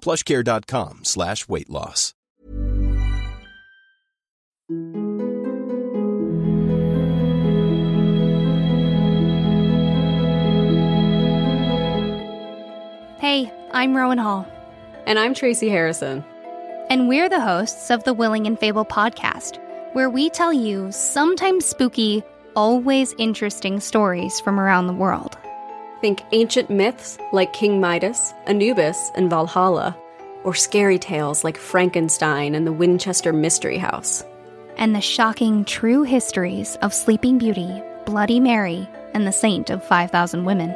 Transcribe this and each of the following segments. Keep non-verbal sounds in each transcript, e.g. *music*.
plushcare.com slash weight loss. Hey, I'm Rowan Hall, And I'm Tracy Harrison. and we're the hosts of the Willing and Fable podcast, where we tell you sometimes spooky, always interesting stories from around the world. Think ancient myths like King Midas, Anubis, and Valhalla, or scary tales like Frankenstein and the Winchester Mystery House. and the shocking true histories of Sleeping Beauty, Bloody Mary, and the Saint of 5,000 Women.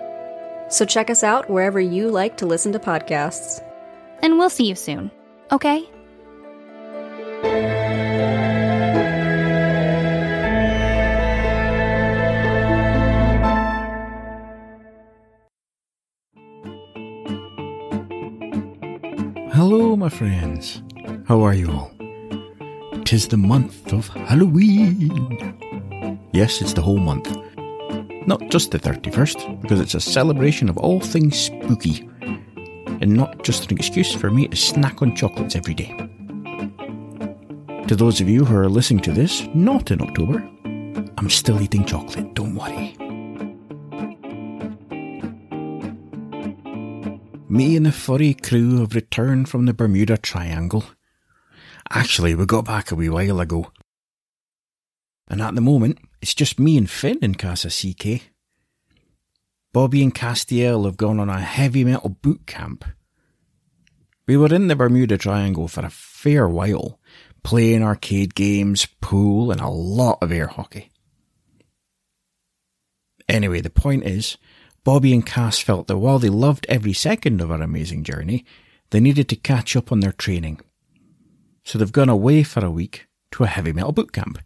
So check us out wherever you like to listen to podcasts. And we'll see you soon, okay? Friends. How are you all? Tis the month of Halloween. Yes, it's the whole month. Not just the 31st, because it's a celebration of all things spooky, and not just an excuse for me to snack on chocolates every day. To those of you who are listening to this not in October, I'm still eating chocolate, don't worry. Me and the furry crew have returned from the Bermuda Triangle. Actually, we got back a wee while ago. And at the moment, it's just me and Finn in Casa CK. Bobby and Castiel have gone on a heavy metal boot camp. We were in the Bermuda Triangle for a fair while, playing arcade games, pool, and a lot of air hockey. Anyway, the point is, Bobby and Cass felt that while they loved every second of our amazing journey, they needed to catch up on their training. So they've gone away for a week to a heavy metal boot camp.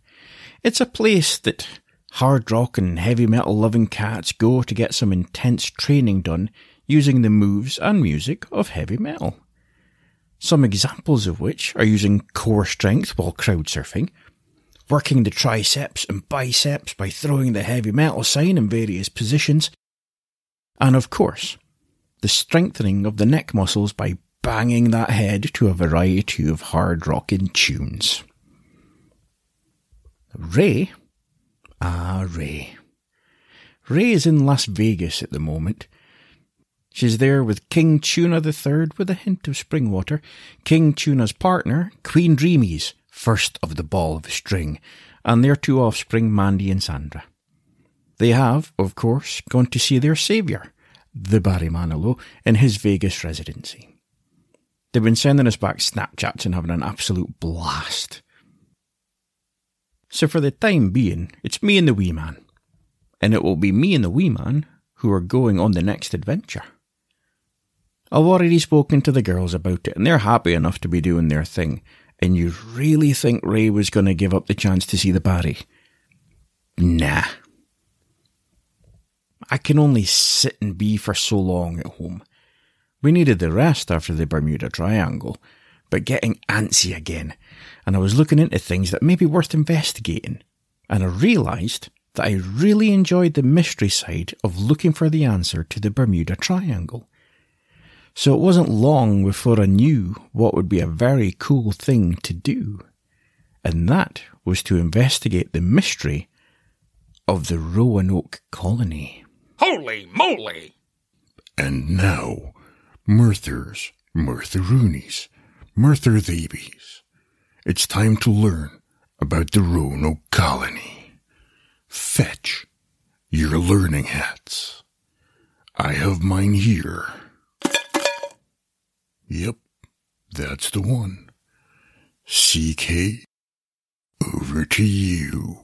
It's a place that hard rock and heavy metal loving cats go to get some intense training done using the moves and music of heavy metal. Some examples of which are using core strength while crowd surfing, working the triceps and biceps by throwing the heavy metal sign in various positions, and of course, the strengthening of the neck muscles by banging that head to a variety of hard rocking tunes. Ray? Ah, Ray. Ray is in Las Vegas at the moment. She's there with King Tuna III with a hint of spring water, King Tuna's partner, Queen Dreamies, first of the ball of string, and their two offspring, Mandy and Sandra. They have, of course, gone to see their saviour, the Barry Manilow, in his Vegas residency. They've been sending us back Snapchats and having an absolute blast. So for the time being, it's me and the wee man. And it will be me and the wee man who are going on the next adventure. I've already spoken to the girls about it, and they're happy enough to be doing their thing. And you really think Ray was going to give up the chance to see the Barry? Nah. I can only sit and be for so long at home. We needed the rest after the Bermuda Triangle, but getting antsy again, and I was looking into things that may be worth investigating, and I realised that I really enjoyed the mystery side of looking for the answer to the Bermuda Triangle. So it wasn't long before I knew what would be a very cool thing to do, and that was to investigate the mystery of the Roanoke colony. Holy moly! And now, Murthers, Murtheroonies, Murtherthabies. It's time to learn about the Roanoke colony. Fetch your learning hats. I have mine here. Yep, that's the one. CK, over to you.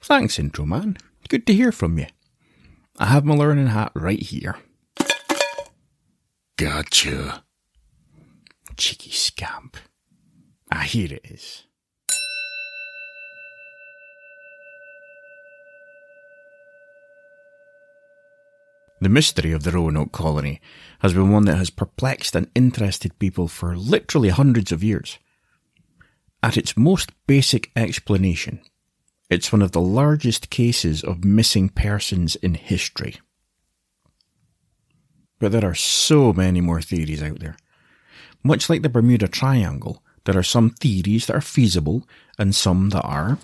Thanks, intro man. Good to hear from you. I have my learning hat right here. Gotcha. Cheeky scamp. Ah, here it is. The mystery of the Roanoke colony has been one that has perplexed and interested people for literally hundreds of years. At its most basic explanation, it's one of the largest cases of missing persons in history. But there are so many more theories out there. Much like the Bermuda Triangle, there are some theories that are feasible and some that are.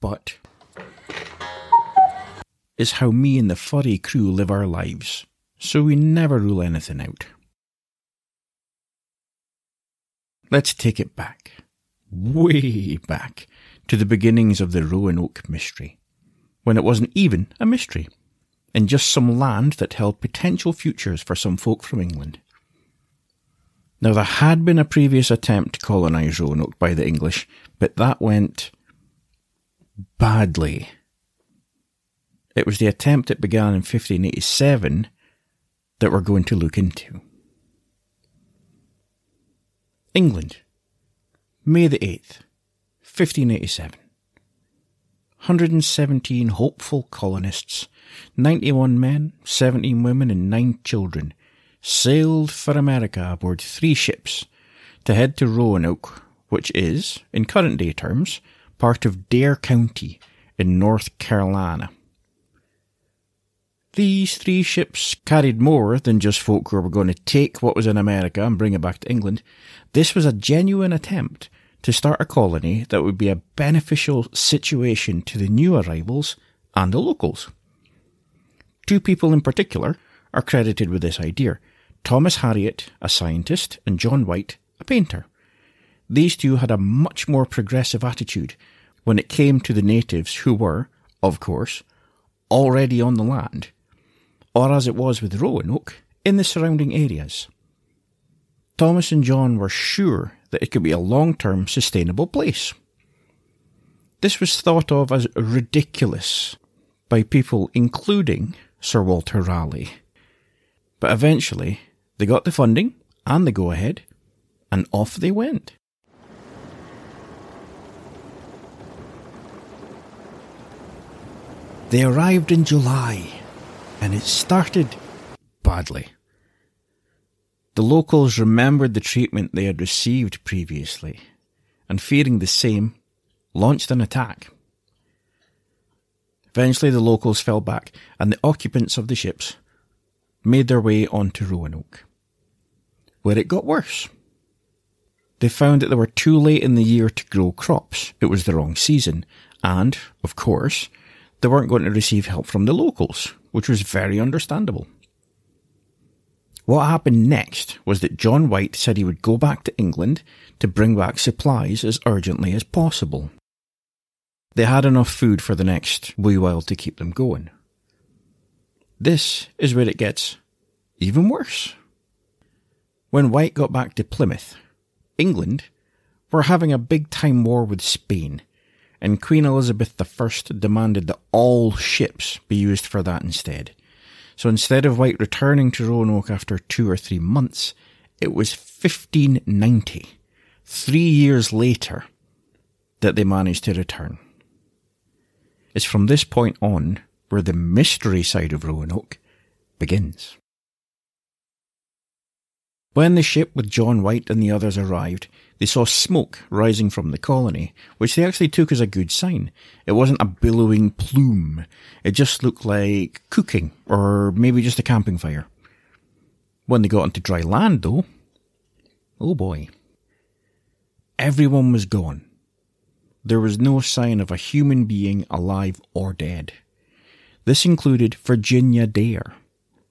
But is how me and the furry crew live our lives, so we never rule anything out. Let's take it back, way back, to the beginnings of the Roanoke mystery, when it wasn't even a mystery, and just some land that held potential futures for some folk from England. Now, there had been a previous attempt to colonise Roanoke by the English, but that went badly. It was the attempt that began in 1587 that we're going to look into. England, May the 8th, 1587. 117 hopeful colonists, 91 men, 17 women, and 9 children sailed for America aboard three ships to head to Roanoke, which is, in current day terms, part of Dare County in North Carolina. These three ships carried more than just folk who were going to take what was in America and bring it back to England. This was a genuine attempt to start a colony that would be a beneficial situation to the new arrivals and the locals. Two people in particular are credited with this idea Thomas Harriot, a scientist, and John White, a painter. These two had a much more progressive attitude when it came to the natives who were, of course, already on the land or as it was with Roanoke, in the surrounding areas. Thomas and John were sure that it could be a long term sustainable place. This was thought of as ridiculous by people including Sir Walter Raleigh. But eventually, they got the funding and the go ahead, and off they went. They arrived in July and it started badly. The locals remembered the treatment they had received previously, and fearing the same, launched an attack. Eventually, the locals fell back, and the occupants of the ships made their way onto Roanoke, where it got worse. They found that they were too late in the year to grow crops. It was the wrong season, and, of course, they weren't going to receive help from the locals, which was very understandable. What happened next was that John White said he would go back to England to bring back supplies as urgently as possible. They had enough food for the next wee while to keep them going. This is where it gets even worse. When White got back to Plymouth, England were having a big time war with Spain and Queen Elizabeth I demanded that all ships be used for that instead. So instead of White returning to Roanoke after two or three months, it was 1590, three years later, that they managed to return. It's from this point on where the mystery side of Roanoke begins. When the ship with John White and the others arrived, they saw smoke rising from the colony, which they actually took as a good sign. It wasn't a billowing plume. It just looked like cooking, or maybe just a camping fire. When they got onto dry land, though, oh boy. Everyone was gone. There was no sign of a human being alive or dead. This included Virginia Dare,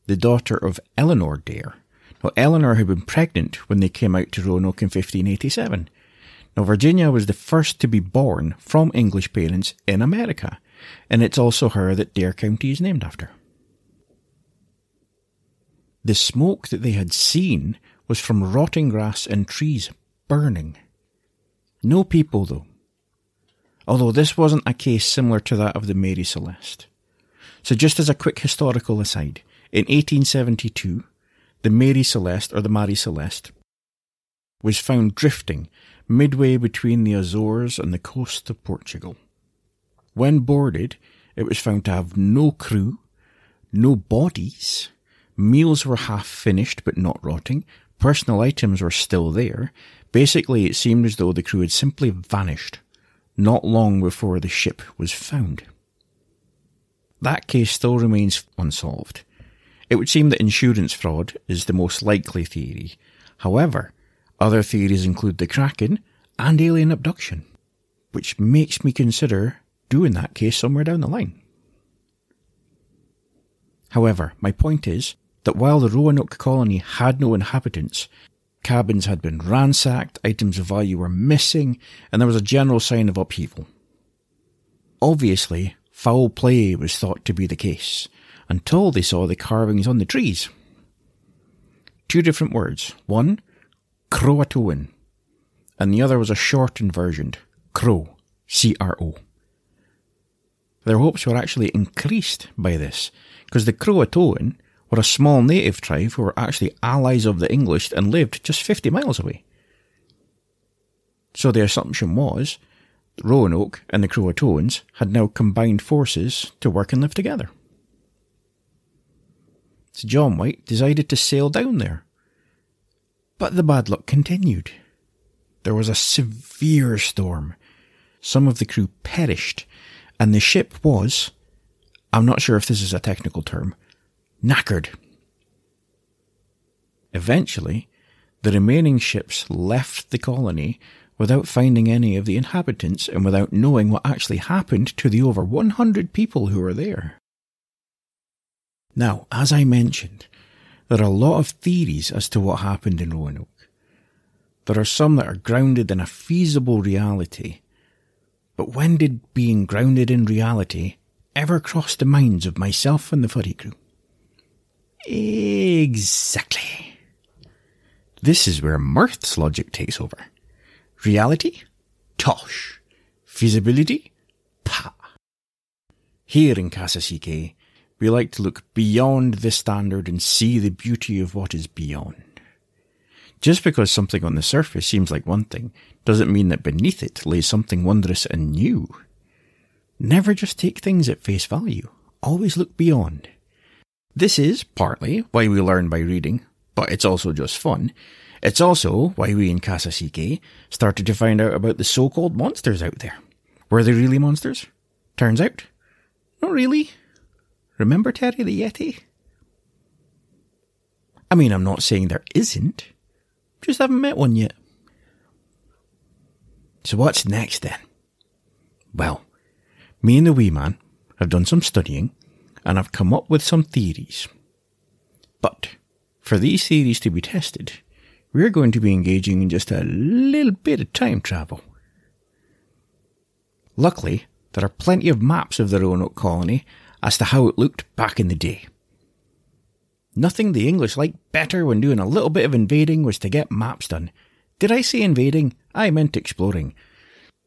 the daughter of Eleanor Dare, well, Eleanor had been pregnant when they came out to Roanoke in 1587. Now, Virginia was the first to be born from English parents in America, and it's also her that Dare County is named after. The smoke that they had seen was from rotting grass and trees burning. No people, though. Although this wasn't a case similar to that of the Mary Celeste. So, just as a quick historical aside, in 1872, the Mary Celeste, or the Marie Celeste, was found drifting midway between the Azores and the coast of Portugal. When boarded, it was found to have no crew, no bodies, meals were half finished but not rotting, personal items were still there. Basically, it seemed as though the crew had simply vanished, not long before the ship was found. That case still remains unsolved, it would seem that insurance fraud is the most likely theory. However, other theories include the Kraken and alien abduction, which makes me consider doing that case somewhere down the line. However, my point is that while the Roanoke colony had no inhabitants, cabins had been ransacked, items of value were missing, and there was a general sign of upheaval. Obviously, foul play was thought to be the case, until they saw the carvings on the trees. Two different words. One, Croatoan, and the other was a shortened version, Crow, C-R-O. Their hopes were actually increased by this, because the Croatoan were a small native tribe who were actually allies of the English and lived just 50 miles away. So the assumption was Roanoke and the Croatoans had now combined forces to work and live together. So John White decided to sail down there. But the bad luck continued. There was a severe storm. Some of the crew perished, and the ship was, I'm not sure if this is a technical term, knackered. Eventually, the remaining ships left the colony without finding any of the inhabitants and without knowing what actually happened to the over 100 people who were there. Now, as I mentioned, there are a lot of theories as to what happened in Roanoke. There are some that are grounded in a feasible reality. But when did being grounded in reality ever cross the minds of myself and the furry crew? Exactly. This is where Mirth's logic takes over. Reality? Tosh. Feasibility? Pa. Here in Casa CK, we like to look beyond the standard and see the beauty of what is beyond. Just because something on the surface seems like one thing doesn't mean that beneath it lays something wondrous and new. Never just take things at face value. Always look beyond. This is partly why we learn by reading, but it's also just fun. It's also why we in Casa CK started to find out about the so-called monsters out there. Were they really monsters? Turns out, not really. Remember Terry the Yeti? I mean, I'm not saying there isn't. Just haven't met one yet. So what's next then? Well, me and the wee man have done some studying and I've come up with some theories. But for these theories to be tested, we're going to be engaging in just a little bit of time travel. Luckily, there are plenty of maps of the Roanoke colony as to how it looked back in the day. Nothing the English liked better when doing a little bit of invading was to get maps done. Did I say invading? I meant exploring.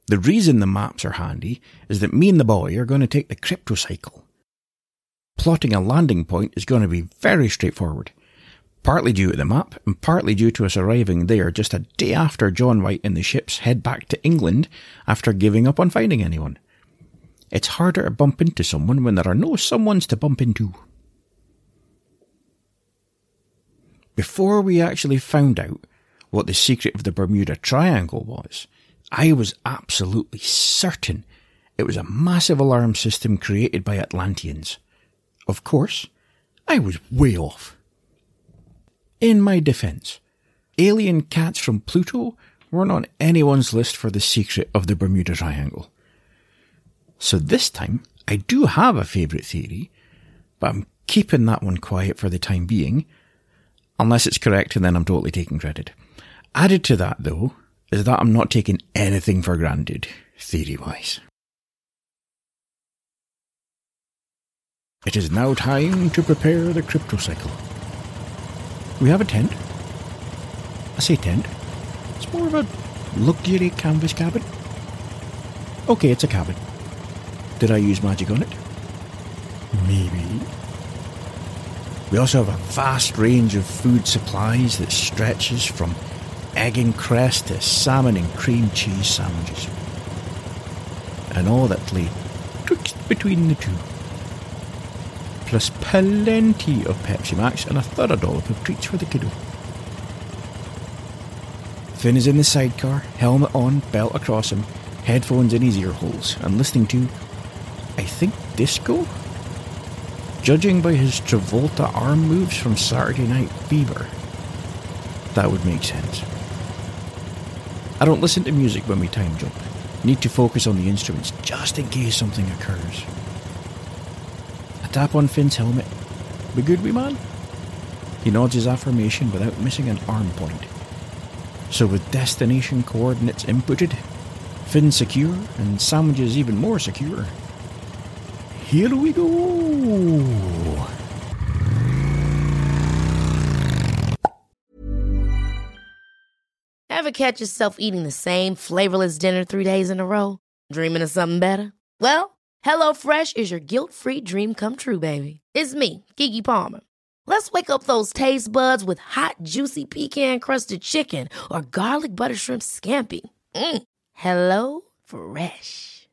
The reason the maps are handy is that me and the boy are going to take the cryptocycle. Plotting a landing point is going to be very straightforward. Partly due to the map, and partly due to us arriving there just a day after John White and the ships head back to England after giving up on finding anyone. It's harder to bump into someone when there are no someones to bump into. before we actually found out what the secret of the Bermuda Triangle was, I was absolutely certain it was a massive alarm system created by Atlanteans. Of course, I was way off. In my defense, alien cats from Pluto weren't on anyone's list for the secret of the Bermuda Triangle. So this time, I do have a favourite theory, but I'm keeping that one quiet for the time being, unless it's correct and then I'm totally taking credit. Added to that, though, is that I'm not taking anything for granted, theory wise. It is now time to prepare the crypto cycle. We have a tent. I say tent. It's more of a luxury canvas cabin. Okay, it's a cabin. Did I use magic on it? Maybe. We also have a vast range of food supplies that stretches from egg and cress to salmon and cream cheese sandwiches. And all that lay twixt between the two. Plus plenty of Pepsi Max and a third dollop of treats for the kiddo. Finn is in the sidecar, helmet on, belt across him, headphones in his ear holes, and listening to, disco? Judging by his Travolta arm moves from Saturday Night Fever, that would make sense. I don't listen to music when we time jump. Need to focus on the instruments just in case something occurs. I tap on Finn's helmet. Be good, wee man? He nods his affirmation without missing an arm point. So with destination coordinates inputted, Finn secure and sandwiches even more secure. Here we go! Ever catch yourself eating the same flavorless dinner three days in a row? Dreaming of something better? Well, HelloFresh is your guilt free dream come true, baby. It's me, Keke Palmer. Let's wake up those taste buds with hot, juicy pecan crusted chicken or garlic butter shrimp scampi. Mm. Hello Fresh.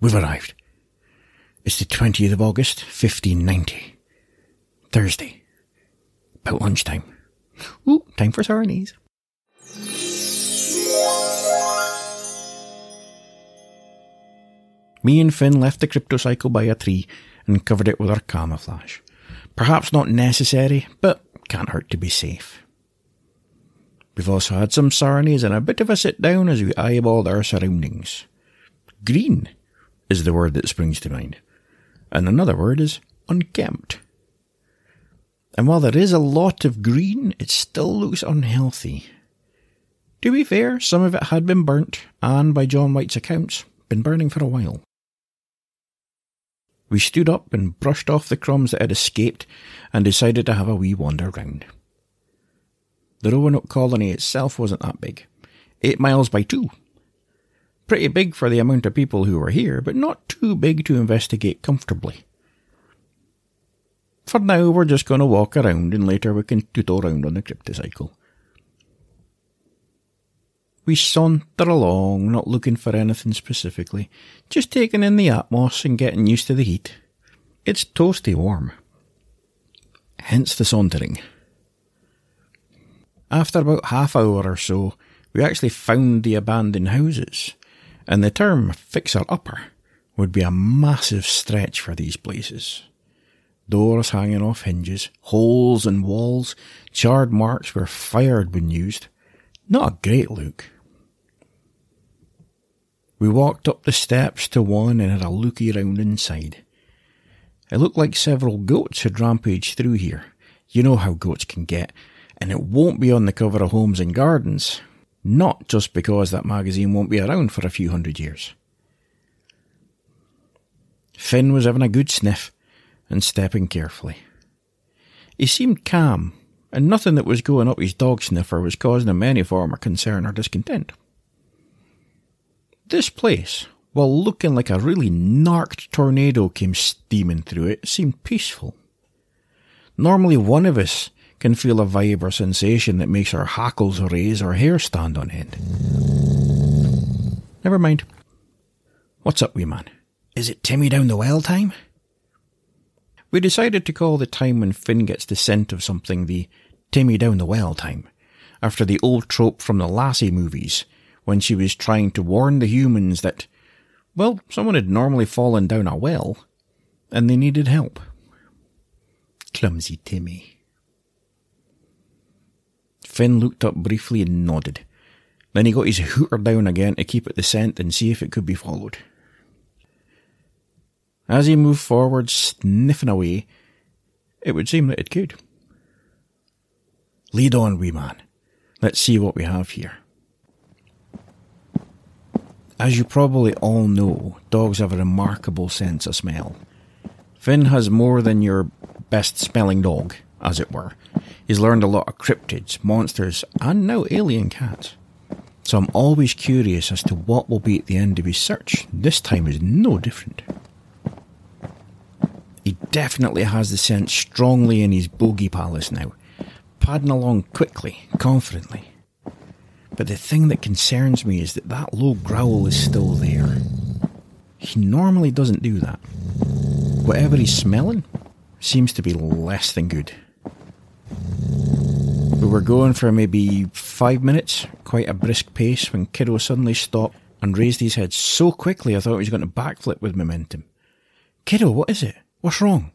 We've arrived. It's the 20th of August, 1590. Thursday. About lunchtime. Ooh, time for Sarnies. Me and Finn left the crypto cycle by a tree and covered it with our camouflage. Perhaps not necessary, but can't hurt to be safe. We've also had some sarnies and a bit of a sit down as we eyeballed our surroundings. Green is the word that springs to mind, and another word is unkempt. And while there is a lot of green, it still looks unhealthy. To be fair, some of it had been burnt, and by John White's accounts, been burning for a while. We stood up and brushed off the crumbs that had escaped and decided to have a wee wander round. The Roanoke colony itself wasn't that big. Eight miles by two. Pretty big for the amount of people who were here, but not too big to investigate comfortably. For now, we're just going to walk around and later we can tootle around on the cryptocycle. We saunter along, not looking for anything specifically, just taking in the atmos and getting used to the heat. It's toasty warm. Hence the sauntering. After about half hour or so, we actually found the abandoned houses, and the term fixer-upper would be a massive stretch for these places. Doors hanging off hinges, holes in walls, charred marks where fire had been used. Not a great look. We walked up the steps to one and had a looky round inside. It looked like several goats had rampaged through here. You know how goats can get, and it won't be on the cover of Homes and Gardens. Not just because that magazine won't be around for a few hundred years. Finn was having a good sniff and stepping carefully. He seemed calm, and nothing that was going up his dog sniffer was causing him any form of concern or discontent. This place, while looking like a really narked tornado came steaming through it, seemed peaceful. Normally, one of us can feel a vibe or sensation that makes our hackles raise or hair stand on end. Never mind. What's up, wee man? Is it Timmy down the well time? We decided to call the time when Finn gets the scent of something the Timmy down the well time, after the old trope from the Lassie movies, when she was trying to warn the humans that, well, someone had normally fallen down a well, and they needed help. Clumsy Timmy. Finn looked up briefly and nodded. Then he got his hooter down again to keep at the scent and see if it could be followed. As he moved forward, sniffing away, it would seem that it could. Lead on, wee man. Let's see what we have here. As you probably all know, dogs have a remarkable sense of smell. Finn has more than your best smelling dog, as it were. He's learned a lot of cryptids, monsters, and now alien cats. So I'm always curious as to what will be at the end of his search. This time is no different. He definitely has the scent strongly in his bogey palace now, padding along quickly, confidently. But the thing that concerns me is that that low growl is still there. He normally doesn't do that. Whatever he's smelling seems to be less than good. We were going for maybe five minutes, quite a brisk pace, when Kiddo suddenly stopped and raised his head so quickly I thought he was going to backflip with momentum. Kiddo, what is it? What's wrong?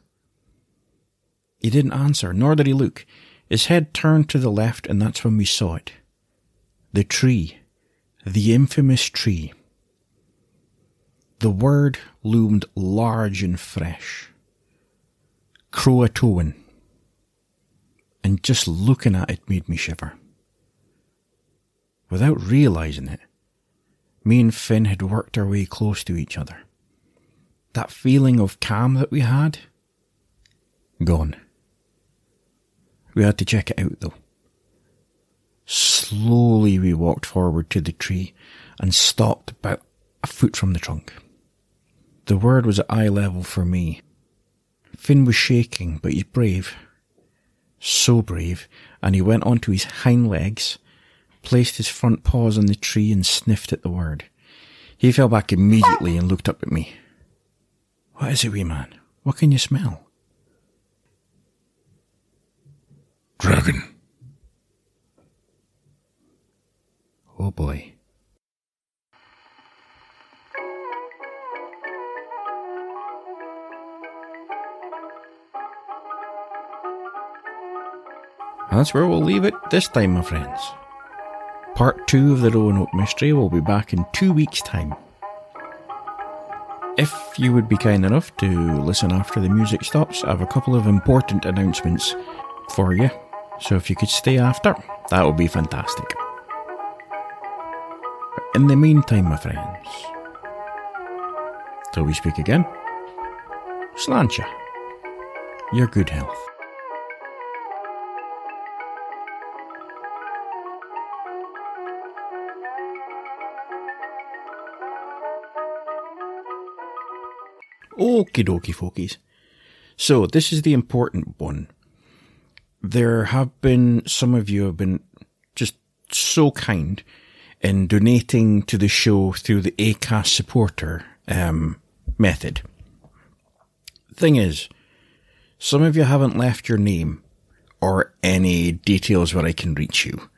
He didn't answer, nor did he look. His head turned to the left, and that's when we saw it. The tree. The infamous tree. The word loomed large and fresh. Croatoan. And just looking at it made me shiver. Without realizing it, me and Finn had worked our way close to each other that feeling of calm that we had, gone. We had to check it out though. Slowly we walked forward to the tree and stopped about a foot from the trunk. The word was at eye level for me. Finn was shaking, but he's brave. So brave, and he went onto his hind legs, placed his front paws on the tree and sniffed at the word. He fell back immediately and looked up at me. What is it, wee man? What can you smell? Dragon. Oh boy. That's where we'll leave it this time, my friends. Part 2 of the Roanoke Mystery will be back in two weeks' time. If you would be kind enough to listen after the music stops, I have a couple of important announcements for you. So if you could stay after, that would be fantastic. In the meantime, my friends, till we speak again, Sláinte, your good health. Okie dokie, folkies. So, this is the important one. There have been, some of you have been just so kind in donating to the show through the ACAST supporter um, method. Thing is, some of you haven't left your name or any details where I can reach you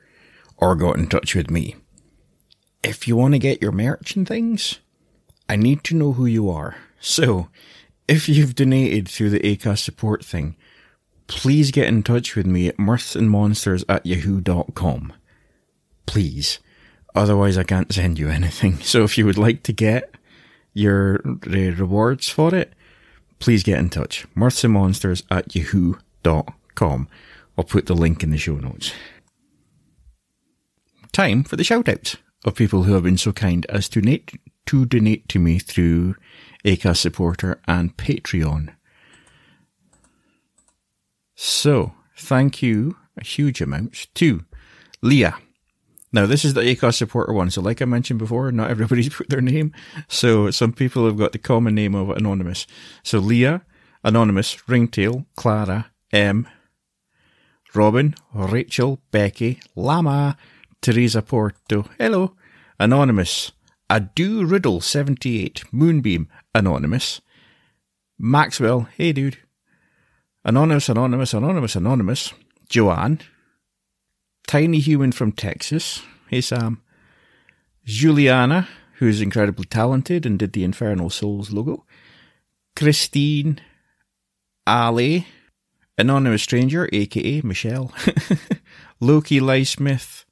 or got in touch with me. If you want to get your merch and things, I need to know who you are. So, if you've donated through the ACAST support thing, please get in touch with me at mirthsandmonsters at yahoo.com. Please. Otherwise, I can't send you *laughs* anything. So if you would like to get your rewards for it, please get in touch. Mirthsandmonsters at yahoo.com. I'll put the link in the show notes. Time for the shout outs of people who have been so kind as to donate, to donate to me through ACAST supporter and Patreon. So, thank you a huge amount to Leah. Now, this is the ACAST supporter one. So, like I mentioned before, not everybody's *laughs* put their name. So, some people have got the common name of Anonymous. So, Leah, Anonymous, Ringtail, Clara, M, Robin, Rachel, Becky, Lama, Teresa Porto, hello, Anonymous, Adu Riddle 78, Moonbeam, Anonymous, Maxwell, hey dude, Anonymous, Anonymous, Anonymous, Anonymous, Joanne, Tiny Human from Texas, hey Sam, Juliana, who's incredibly talented and did the Infernal Souls logo, Christine, Ali, Anonymous Stranger, aka Michelle, *laughs* Loki Lysmith,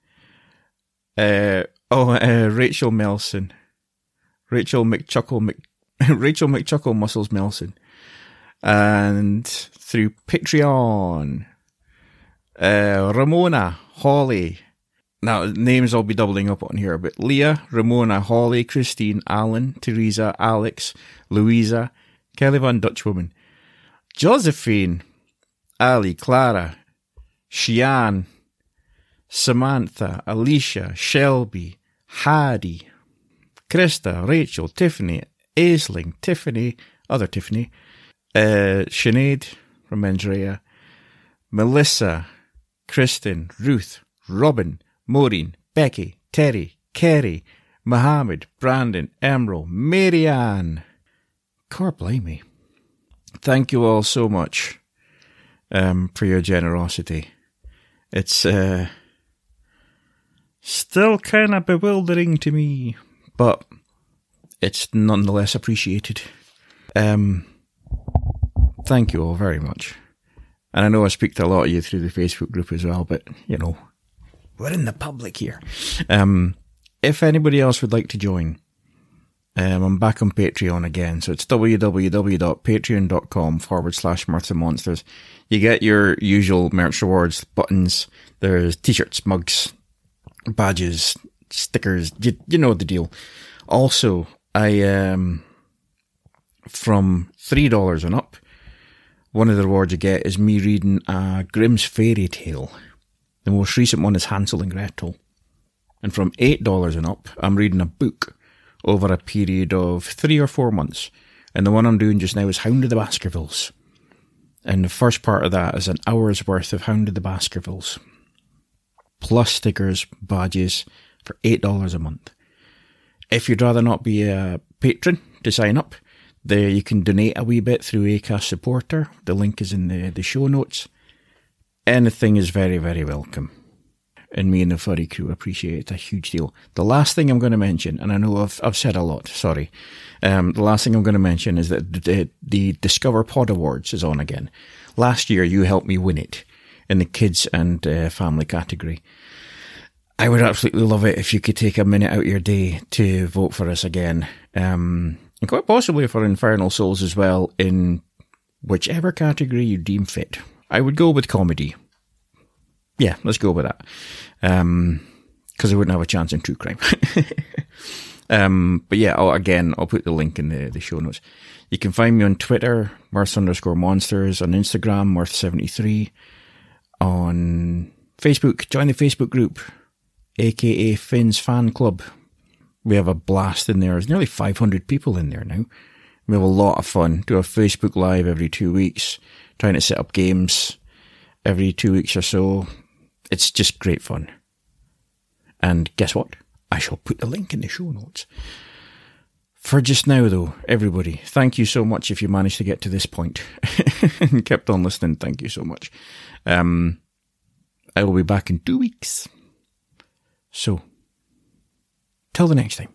uh, oh, uh, Rachel Melson, Rachel McChuckle, Mc, *laughs* Rachel McChuckle Muscles Melson, and through Patreon, uh, Ramona, Holly. Now, names I'll be doubling up on here, but Leah, Ramona, Holly, Christine, Alan, Teresa, Alex, Louisa, Kelly Van Dutchwoman, Josephine, Ali, Clara, Shian, Samantha, Alicia, Shelby, Hadi, Krista, Rachel, Tiffany, Aisling, Tiffany, other Tiffany, uh, Sinead from Andrea, Melissa, Kristen, Ruth, Robin, Maureen, Becky, Terry, Kerry, Mohammed, Brandon, Emerald, Marianne. Car blimey. Thank you all so much um, for your generosity. It's uh, still kind of bewildering to me, but it's nonetheless appreciated. Um, thank you all very much. And I know I speak to a lot of you through the Facebook group as well, but you know, we're in the public here. Um, if anybody else would like to join, um, I'm back on Patreon again. So it's www.patreon.com forward slash Mirth Monsters. You get your usual merch rewards, buttons, there's t-shirts, mugs, badges, stickers. You, you know the deal. Also, I, um, from $3 and up, one of the rewards you get is me reading a Grimm's fairy tale. The most recent one is Hansel and Gretel. And from $8 and up, I'm reading a book over a period of three or four months. And the one I'm doing just now is Hound of the Baskervilles. And the first part of that is an hour's worth of Hound of the Baskervilles. Plus stickers, badges for $8 a month. If you'd rather not be a patron to sign up, there you can donate a wee bit through Acast supporter. The link is in the, the show notes. Anything is very, very welcome and me and the furry crew appreciate it a huge deal. The last thing I'm going to mention, and I know I've, I've said a lot, sorry. Um, the last thing I'm going to mention is that the, the Discover Pod Awards is on again. Last year you helped me win it in the kids and uh, family category. I would absolutely love it if you could take a minute out of your day to vote for us again. Um, and quite possibly for Infernal Souls as well in whichever category you deem fit. I would go with comedy yeah, let's go with that. Um, cause I wouldn't have a chance in true crime. *laughs* um, but yeah, I'll, again, I'll put the link in the, the show notes. You can find me on Twitter, Mirth underscore monsters, on Instagram, Mirth73, on Facebook, join the Facebook group, aka Finn's Fan Club. We have a blast in there. There's nearly 500 people in there now. We have a lot of fun. Do a Facebook Live every two weeks, trying to set up games every two weeks or so. It's just great fun. And guess what? I shall put the link in the show notes. For just now, though, everybody, thank you so much if you managed to get to this point *laughs* and kept on listening. Thank you so much. Um, I will be back in two weeks. So, till the next time.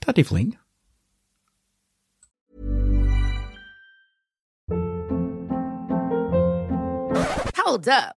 Taddy Fling. Hold up.